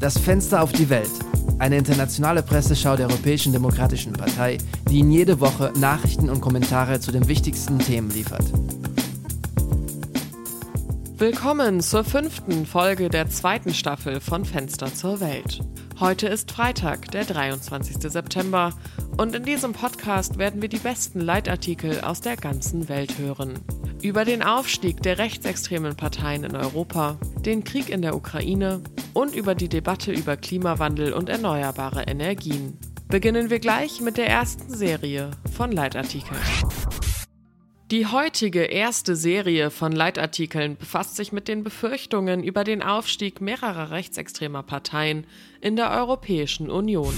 Das Fenster auf die Welt. Eine internationale Presseschau der Europäischen Demokratischen Partei, die Ihnen jede Woche Nachrichten und Kommentare zu den wichtigsten Themen liefert. Willkommen zur fünften Folge der zweiten Staffel von Fenster zur Welt. Heute ist Freitag, der 23. September, und in diesem Podcast werden wir die besten Leitartikel aus der ganzen Welt hören. Über den Aufstieg der rechtsextremen Parteien in Europa, den Krieg in der Ukraine und über die Debatte über Klimawandel und erneuerbare Energien. Beginnen wir gleich mit der ersten Serie von Leitartikeln. Die heutige erste Serie von Leitartikeln befasst sich mit den Befürchtungen über den Aufstieg mehrerer rechtsextremer Parteien in der Europäischen Union.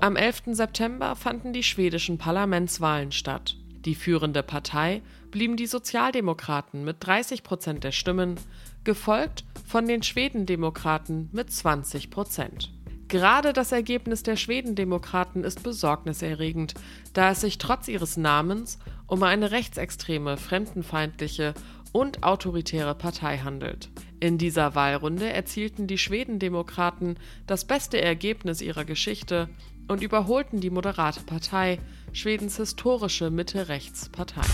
Am 11. September fanden die schwedischen Parlamentswahlen statt. Die führende Partei blieben die Sozialdemokraten mit 30 Prozent der Stimmen, gefolgt von den Schwedendemokraten mit 20 Prozent. Gerade das Ergebnis der Schwedendemokraten ist besorgniserregend, da es sich trotz ihres Namens um eine rechtsextreme, fremdenfeindliche und autoritäre Partei handelt. In dieser Wahlrunde erzielten die Schwedendemokraten das beste Ergebnis ihrer Geschichte und überholten die moderate Partei, Schwedens historische Mitte-Rechts-Partei.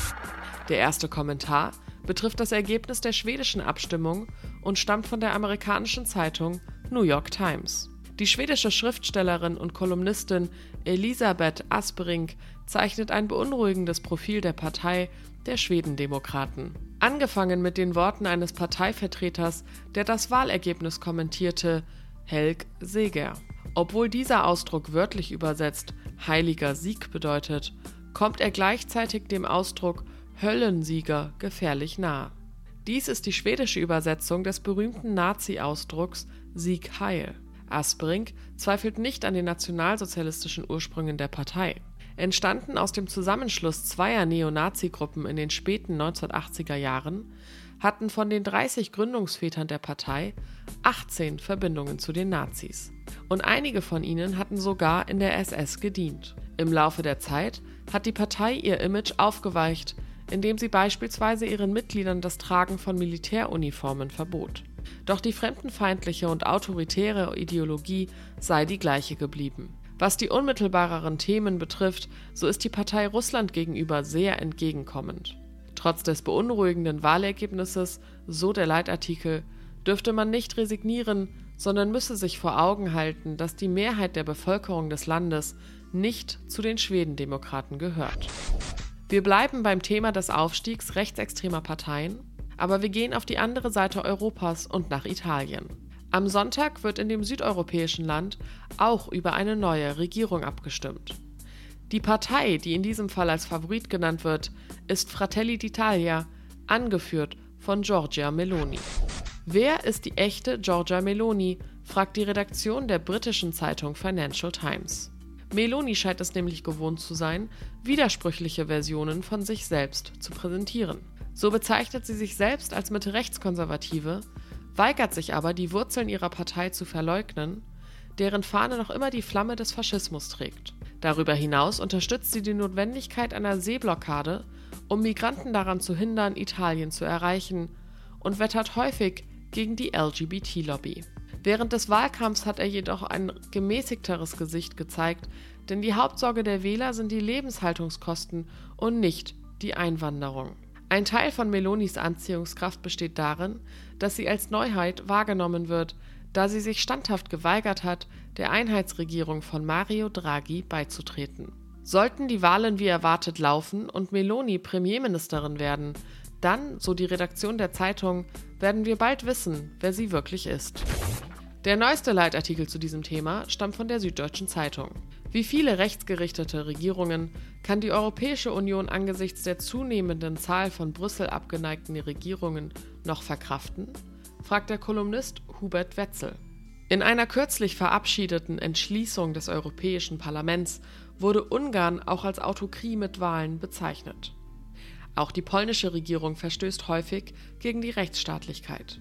Der erste Kommentar betrifft das Ergebnis der schwedischen Abstimmung und stammt von der amerikanischen Zeitung New York Times. Die schwedische Schriftstellerin und Kolumnistin Elisabeth Asperink zeichnet ein beunruhigendes Profil der Partei der Schwedendemokraten. Angefangen mit den Worten eines Parteivertreters, der das Wahlergebnis kommentierte, Helg Seger. Obwohl dieser Ausdruck wörtlich übersetzt heiliger Sieg bedeutet, kommt er gleichzeitig dem Ausdruck Höllensieger gefährlich nah. Dies ist die schwedische Übersetzung des berühmten Nazi-Ausdrucks Sieg Heil. Asbrink zweifelt nicht an den nationalsozialistischen Ursprüngen der Partei. Entstanden aus dem Zusammenschluss zweier Neonazi-Gruppen in den späten 1980er Jahren, hatten von den 30 Gründungsvätern der Partei 18 Verbindungen zu den Nazis. Und einige von ihnen hatten sogar in der SS gedient. Im Laufe der Zeit hat die Partei ihr Image aufgeweicht, indem sie beispielsweise ihren Mitgliedern das Tragen von Militäruniformen verbot. Doch die fremdenfeindliche und autoritäre Ideologie sei die gleiche geblieben. Was die unmittelbareren Themen betrifft, so ist die Partei Russland gegenüber sehr entgegenkommend. Trotz des beunruhigenden Wahlergebnisses, so der Leitartikel, dürfte man nicht resignieren, sondern müsse sich vor Augen halten, dass die Mehrheit der Bevölkerung des Landes nicht zu den Schwedendemokraten gehört. Wir bleiben beim Thema des Aufstiegs rechtsextremer Parteien aber wir gehen auf die andere Seite Europas und nach Italien. Am Sonntag wird in dem südeuropäischen Land auch über eine neue Regierung abgestimmt. Die Partei, die in diesem Fall als Favorit genannt wird, ist Fratelli d'Italia, angeführt von Giorgia Meloni. Wer ist die echte Giorgia Meloni? fragt die Redaktion der britischen Zeitung Financial Times. Meloni scheint es nämlich gewohnt zu sein, widersprüchliche Versionen von sich selbst zu präsentieren. So bezeichnet sie sich selbst als Mitte-Rechtskonservative, weigert sich aber, die Wurzeln ihrer Partei zu verleugnen, deren Fahne noch immer die Flamme des Faschismus trägt. Darüber hinaus unterstützt sie die Notwendigkeit einer Seeblockade, um Migranten daran zu hindern, Italien zu erreichen, und wettert häufig gegen die LGBT-Lobby. Während des Wahlkampfs hat er jedoch ein gemäßigteres Gesicht gezeigt, denn die Hauptsorge der Wähler sind die Lebenshaltungskosten und nicht die Einwanderung. Ein Teil von Melonis Anziehungskraft besteht darin, dass sie als Neuheit wahrgenommen wird, da sie sich standhaft geweigert hat, der Einheitsregierung von Mario Draghi beizutreten. Sollten die Wahlen wie erwartet laufen und Meloni Premierministerin werden, dann, so die Redaktion der Zeitung, werden wir bald wissen, wer sie wirklich ist. Der neueste Leitartikel zu diesem Thema stammt von der Süddeutschen Zeitung. Wie viele rechtsgerichtete Regierungen kann die Europäische Union angesichts der zunehmenden Zahl von Brüssel abgeneigten Regierungen noch verkraften? fragt der Kolumnist Hubert Wetzel. In einer kürzlich verabschiedeten Entschließung des Europäischen Parlaments wurde Ungarn auch als Autokrie mit Wahlen bezeichnet. Auch die polnische Regierung verstößt häufig gegen die Rechtsstaatlichkeit.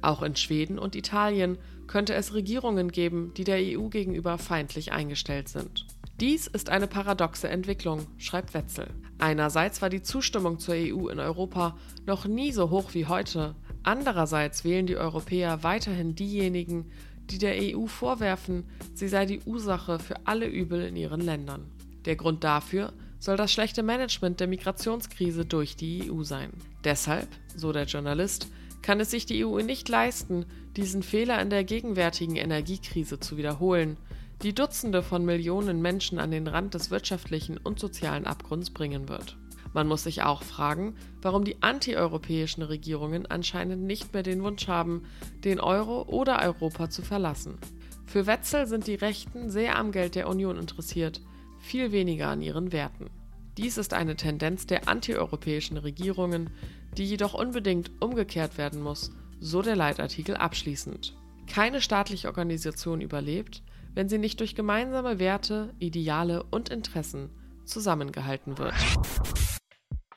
Auch in Schweden und Italien könnte es Regierungen geben, die der EU gegenüber feindlich eingestellt sind. Dies ist eine paradoxe Entwicklung, schreibt Wetzel. Einerseits war die Zustimmung zur EU in Europa noch nie so hoch wie heute, andererseits wählen die Europäer weiterhin diejenigen, die der EU vorwerfen, sie sei die Ursache für alle Übel in ihren Ländern. Der Grund dafür soll das schlechte Management der Migrationskrise durch die EU sein. Deshalb, so der Journalist, kann es sich die EU nicht leisten, diesen Fehler in der gegenwärtigen Energiekrise zu wiederholen, die Dutzende von Millionen Menschen an den Rand des wirtschaftlichen und sozialen Abgrunds bringen wird. Man muss sich auch fragen, warum die antieuropäischen Regierungen anscheinend nicht mehr den Wunsch haben, den Euro oder Europa zu verlassen. Für Wetzel sind die Rechten sehr am Geld der Union interessiert, viel weniger an ihren Werten. Dies ist eine Tendenz der antieuropäischen Regierungen, die jedoch unbedingt umgekehrt werden muss, so der Leitartikel abschließend. Keine staatliche Organisation überlebt, wenn sie nicht durch gemeinsame Werte, Ideale und Interessen zusammengehalten wird.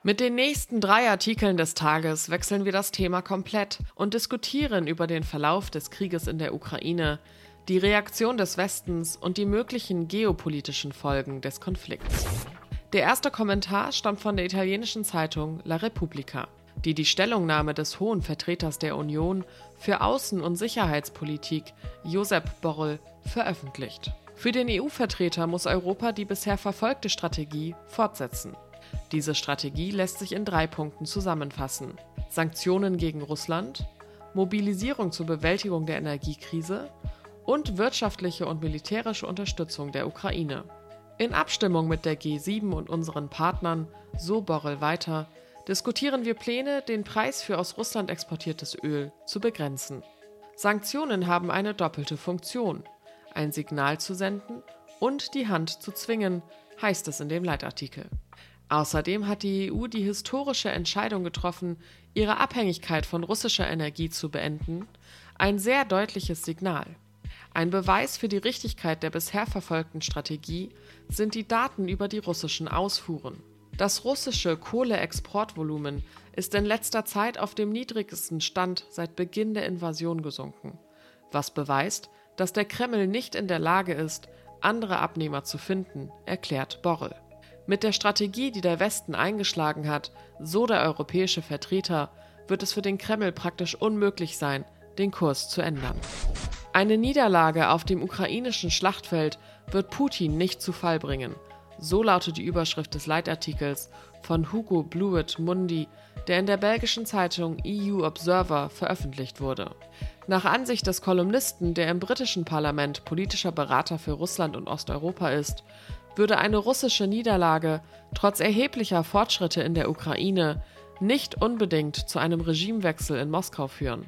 Mit den nächsten drei Artikeln des Tages wechseln wir das Thema komplett und diskutieren über den Verlauf des Krieges in der Ukraine, die Reaktion des Westens und die möglichen geopolitischen Folgen des Konflikts. Der erste Kommentar stammt von der italienischen Zeitung La Repubblica die die Stellungnahme des hohen Vertreters der Union für Außen- und Sicherheitspolitik, Josep Borrell, veröffentlicht. Für den EU-Vertreter muss Europa die bisher verfolgte Strategie fortsetzen. Diese Strategie lässt sich in drei Punkten zusammenfassen. Sanktionen gegen Russland, Mobilisierung zur Bewältigung der Energiekrise und wirtschaftliche und militärische Unterstützung der Ukraine. In Abstimmung mit der G7 und unseren Partnern, so Borrell weiter, diskutieren wir Pläne, den Preis für aus Russland exportiertes Öl zu begrenzen. Sanktionen haben eine doppelte Funktion, ein Signal zu senden und die Hand zu zwingen, heißt es in dem Leitartikel. Außerdem hat die EU die historische Entscheidung getroffen, ihre Abhängigkeit von russischer Energie zu beenden, ein sehr deutliches Signal. Ein Beweis für die Richtigkeit der bisher verfolgten Strategie sind die Daten über die russischen Ausfuhren. Das russische Kohleexportvolumen ist in letzter Zeit auf dem niedrigsten Stand seit Beginn der Invasion gesunken, was beweist, dass der Kreml nicht in der Lage ist, andere Abnehmer zu finden, erklärt Borrell. Mit der Strategie, die der Westen eingeschlagen hat, so der europäische Vertreter, wird es für den Kreml praktisch unmöglich sein, den Kurs zu ändern. Eine Niederlage auf dem ukrainischen Schlachtfeld wird Putin nicht zu Fall bringen, so lautet die Überschrift des Leitartikels von Hugo Blewett Mundi, der in der belgischen Zeitung EU Observer veröffentlicht wurde. Nach Ansicht des Kolumnisten, der im britischen Parlament politischer Berater für Russland und Osteuropa ist, würde eine russische Niederlage trotz erheblicher Fortschritte in der Ukraine nicht unbedingt zu einem Regimewechsel in Moskau führen.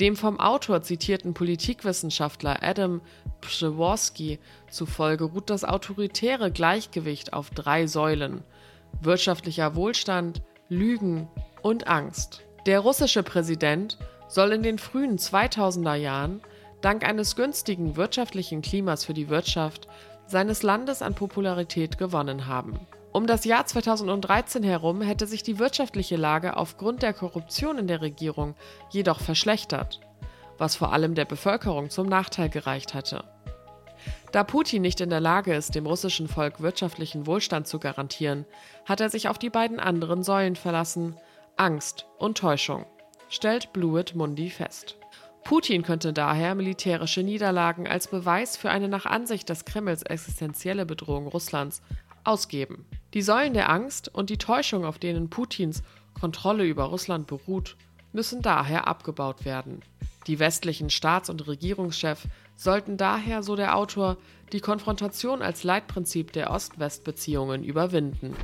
Dem vom Autor zitierten Politikwissenschaftler Adam Przeworski zufolge ruht das autoritäre Gleichgewicht auf drei Säulen: wirtschaftlicher Wohlstand, Lügen und Angst. Der russische Präsident soll in den frühen 2000er Jahren dank eines günstigen wirtschaftlichen Klimas für die Wirtschaft seines Landes an Popularität gewonnen haben. Um das Jahr 2013 herum hätte sich die wirtschaftliche Lage aufgrund der Korruption in der Regierung jedoch verschlechtert, was vor allem der Bevölkerung zum Nachteil gereicht hätte. Da Putin nicht in der Lage ist, dem russischen Volk wirtschaftlichen Wohlstand zu garantieren, hat er sich auf die beiden anderen Säulen verlassen, Angst und Täuschung, stellt Blewett Mundi fest. Putin könnte daher militärische Niederlagen als Beweis für eine nach Ansicht des Kremls existenzielle Bedrohung Russlands ausgeben. Die Säulen der Angst und die Täuschung, auf denen Putins Kontrolle über Russland beruht, müssen daher abgebaut werden. Die westlichen Staats- und Regierungschefs sollten daher, so der Autor, die Konfrontation als Leitprinzip der Ost-West-Beziehungen überwinden.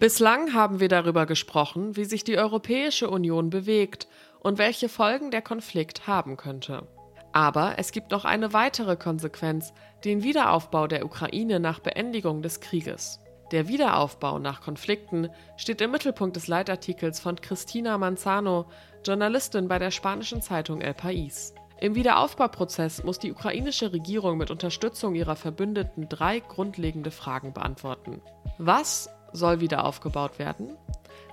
Bislang haben wir darüber gesprochen, wie sich die Europäische Union bewegt und welche Folgen der Konflikt haben könnte. Aber es gibt noch eine weitere Konsequenz, den Wiederaufbau der Ukraine nach Beendigung des Krieges. Der Wiederaufbau nach Konflikten steht im Mittelpunkt des Leitartikels von Cristina Manzano, Journalistin bei der spanischen Zeitung El País. Im Wiederaufbauprozess muss die ukrainische Regierung mit Unterstützung ihrer Verbündeten drei grundlegende Fragen beantworten. Was soll wieder aufgebaut werden?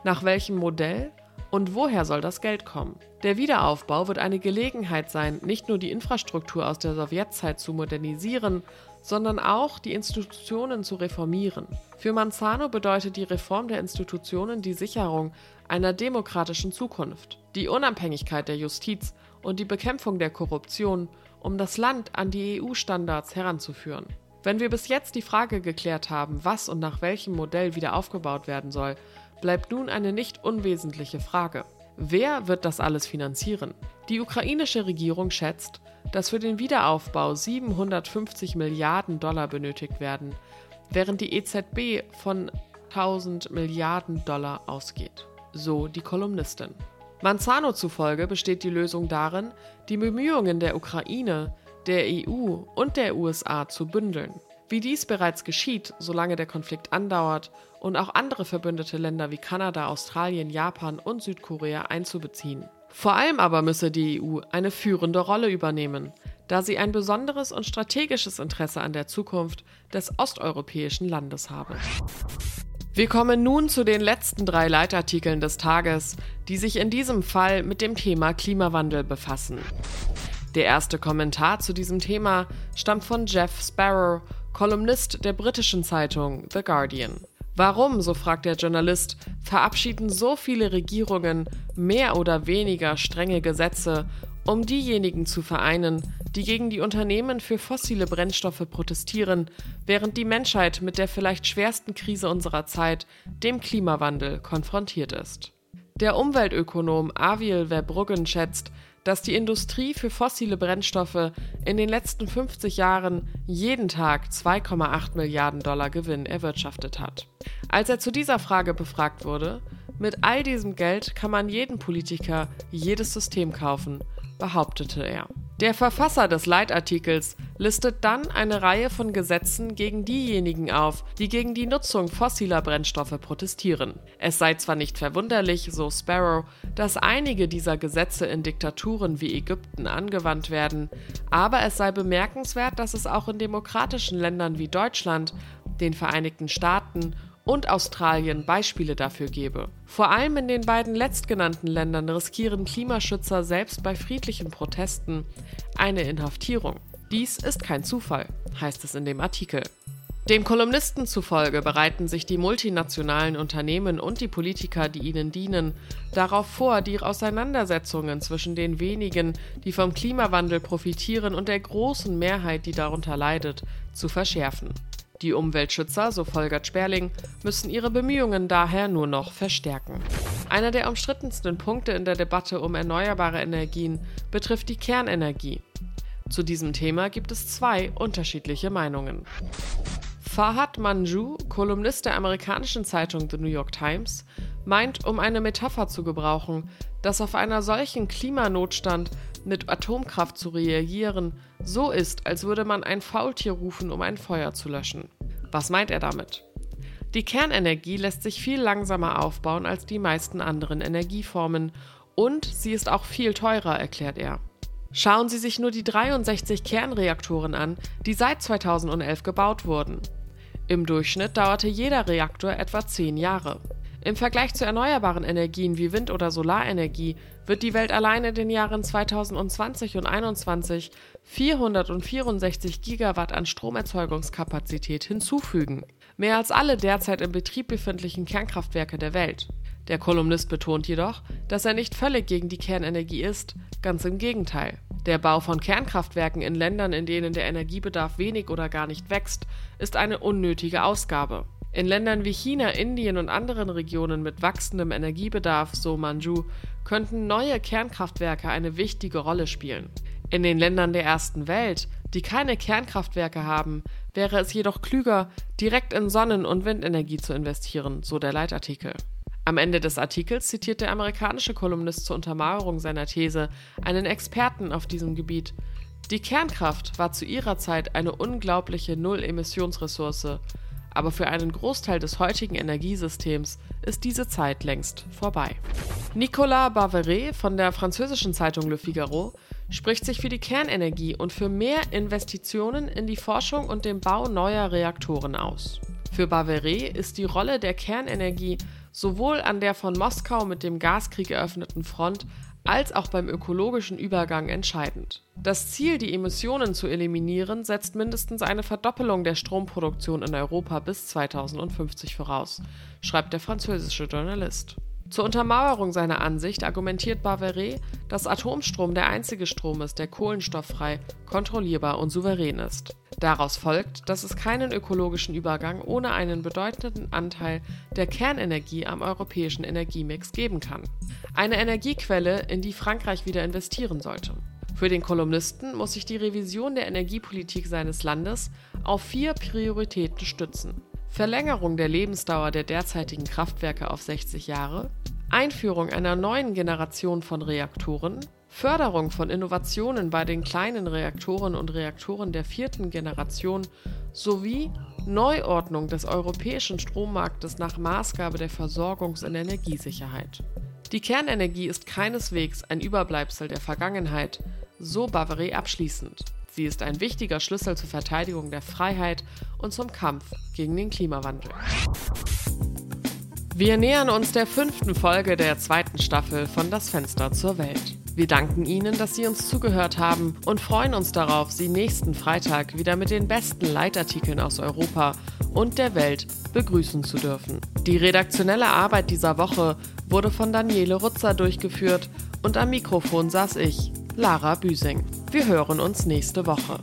Nach welchem Modell? Und woher soll das Geld kommen? Der Wiederaufbau wird eine Gelegenheit sein, nicht nur die Infrastruktur aus der Sowjetzeit zu modernisieren, sondern auch die Institutionen zu reformieren. Für Manzano bedeutet die Reform der Institutionen die Sicherung einer demokratischen Zukunft, die Unabhängigkeit der Justiz und die Bekämpfung der Korruption um das Land an die EU-Standards heranzuführen. Wenn wir bis jetzt die Frage geklärt haben, was und nach welchem Modell wieder aufgebaut werden soll, bleibt nun eine nicht unwesentliche Frage. Wer wird das alles finanzieren? Die ukrainische Regierung schätzt, dass für den Wiederaufbau 750 Milliarden Dollar benötigt werden, während die EZB von 1000 Milliarden Dollar ausgeht. So die Kolumnistin. Manzano zufolge besteht die Lösung darin, die Bemühungen der Ukraine, der EU und der USA zu bündeln. Wie dies bereits geschieht, solange der Konflikt andauert und auch andere verbündete Länder wie Kanada, Australien, Japan und Südkorea einzubeziehen. Vor allem aber müsse die EU eine führende Rolle übernehmen, da sie ein besonderes und strategisches Interesse an der Zukunft des osteuropäischen Landes habe. Wir kommen nun zu den letzten drei Leitartikeln des Tages, die sich in diesem Fall mit dem Thema Klimawandel befassen. Der erste Kommentar zu diesem Thema stammt von Jeff Sparrow, Kolumnist der britischen Zeitung The Guardian. Warum, so fragt der Journalist, verabschieden so viele Regierungen mehr oder weniger strenge Gesetze, um diejenigen zu vereinen, die gegen die Unternehmen für fossile Brennstoffe protestieren, während die Menschheit mit der vielleicht schwersten Krise unserer Zeit, dem Klimawandel, konfrontiert ist. Der Umweltökonom Aviel Verbruggen schätzt, dass die Industrie für fossile Brennstoffe in den letzten 50 Jahren jeden Tag 2,8 Milliarden Dollar Gewinn erwirtschaftet hat. Als er zu dieser Frage befragt wurde, mit all diesem Geld kann man jeden Politiker jedes System kaufen, behauptete er. Der Verfasser des Leitartikels listet dann eine Reihe von Gesetzen gegen diejenigen auf, die gegen die Nutzung fossiler Brennstoffe protestieren. Es sei zwar nicht verwunderlich, so Sparrow, dass einige dieser Gesetze in Diktaturen wie Ägypten angewandt werden, aber es sei bemerkenswert, dass es auch in demokratischen Ländern wie Deutschland, den Vereinigten Staaten und Australien Beispiele dafür gebe. Vor allem in den beiden letztgenannten Ländern riskieren Klimaschützer selbst bei friedlichen Protesten eine Inhaftierung. Dies ist kein Zufall, heißt es in dem Artikel. Dem Kolumnisten zufolge bereiten sich die multinationalen Unternehmen und die Politiker, die ihnen dienen, darauf vor, die Auseinandersetzungen zwischen den wenigen, die vom Klimawandel profitieren, und der großen Mehrheit, die darunter leidet, zu verschärfen. Die Umweltschützer, so folgert Sperling, müssen ihre Bemühungen daher nur noch verstärken. Einer der umstrittensten Punkte in der Debatte um erneuerbare Energien betrifft die Kernenergie. Zu diesem Thema gibt es zwei unterschiedliche Meinungen. Fahad Manju, Kolumnist der amerikanischen Zeitung The New York Times, meint, um eine Metapher zu gebrauchen, dass auf einer solchen Klimanotstand mit Atomkraft zu reagieren so ist, als würde man ein Faultier rufen, um ein Feuer zu löschen. Was meint er damit? Die Kernenergie lässt sich viel langsamer aufbauen als die meisten anderen Energieformen und sie ist auch viel teurer, erklärt er. Schauen Sie sich nur die 63 Kernreaktoren an, die seit 2011 gebaut wurden. Im Durchschnitt dauerte jeder Reaktor etwa 10 Jahre. Im Vergleich zu erneuerbaren Energien wie Wind- oder Solarenergie wird die Welt allein in den Jahren 2020 und 2021 464 Gigawatt an Stromerzeugungskapazität hinzufügen. Mehr als alle derzeit im Betrieb befindlichen Kernkraftwerke der Welt. Der Kolumnist betont jedoch, dass er nicht völlig gegen die Kernenergie ist, ganz im Gegenteil. Der Bau von Kernkraftwerken in Ländern, in denen der Energiebedarf wenig oder gar nicht wächst, ist eine unnötige Ausgabe. In Ländern wie China, Indien und anderen Regionen mit wachsendem Energiebedarf, so Manju, könnten neue Kernkraftwerke eine wichtige Rolle spielen. In den Ländern der ersten Welt, die keine Kernkraftwerke haben, wäre es jedoch klüger, direkt in Sonnen- und Windenergie zu investieren, so der Leitartikel. Am Ende des Artikels zitiert der amerikanische Kolumnist zur Untermagerung seiner These einen Experten auf diesem Gebiet. Die Kernkraft war zu ihrer Zeit eine unglaubliche Null-Emissionsressource, aber für einen Großteil des heutigen Energiesystems ist diese Zeit längst vorbei. Nicolas Baveret von der französischen Zeitung Le Figaro spricht sich für die Kernenergie und für mehr Investitionen in die Forschung und den Bau neuer Reaktoren aus. Für Baveret ist die Rolle der Kernenergie sowohl an der von Moskau mit dem Gaskrieg eröffneten Front als auch beim ökologischen Übergang entscheidend. Das Ziel, die Emissionen zu eliminieren, setzt mindestens eine Verdoppelung der Stromproduktion in Europa bis 2050 voraus, schreibt der französische Journalist. Zur Untermauerung seiner Ansicht argumentiert Bavaret, dass Atomstrom der einzige Strom ist, der kohlenstofffrei, kontrollierbar und souverän ist. Daraus folgt, dass es keinen ökologischen Übergang ohne einen bedeutenden Anteil der Kernenergie am europäischen Energiemix geben kann. Eine Energiequelle, in die Frankreich wieder investieren sollte. Für den Kolumnisten muss sich die Revision der Energiepolitik seines Landes auf vier Prioritäten stützen. Verlängerung der Lebensdauer der derzeitigen Kraftwerke auf 60 Jahre, Einführung einer neuen Generation von Reaktoren, Förderung von Innovationen bei den kleinen Reaktoren und Reaktoren der vierten Generation sowie Neuordnung des europäischen Strommarktes nach Maßgabe der Versorgungs- und Energiesicherheit. Die Kernenergie ist keineswegs ein Überbleibsel der Vergangenheit, so Bavaret abschließend. Sie ist ein wichtiger Schlüssel zur Verteidigung der Freiheit und zum Kampf gegen den Klimawandel. Wir nähern uns der fünften Folge der zweiten Staffel von Das Fenster zur Welt. Wir danken Ihnen, dass Sie uns zugehört haben und freuen uns darauf, Sie nächsten Freitag wieder mit den besten Leitartikeln aus Europa und der Welt begrüßen zu dürfen. Die redaktionelle Arbeit dieser Woche wurde von Daniele Rutzer durchgeführt und am Mikrofon saß ich, Lara Büsing. Wir hören uns nächste Woche.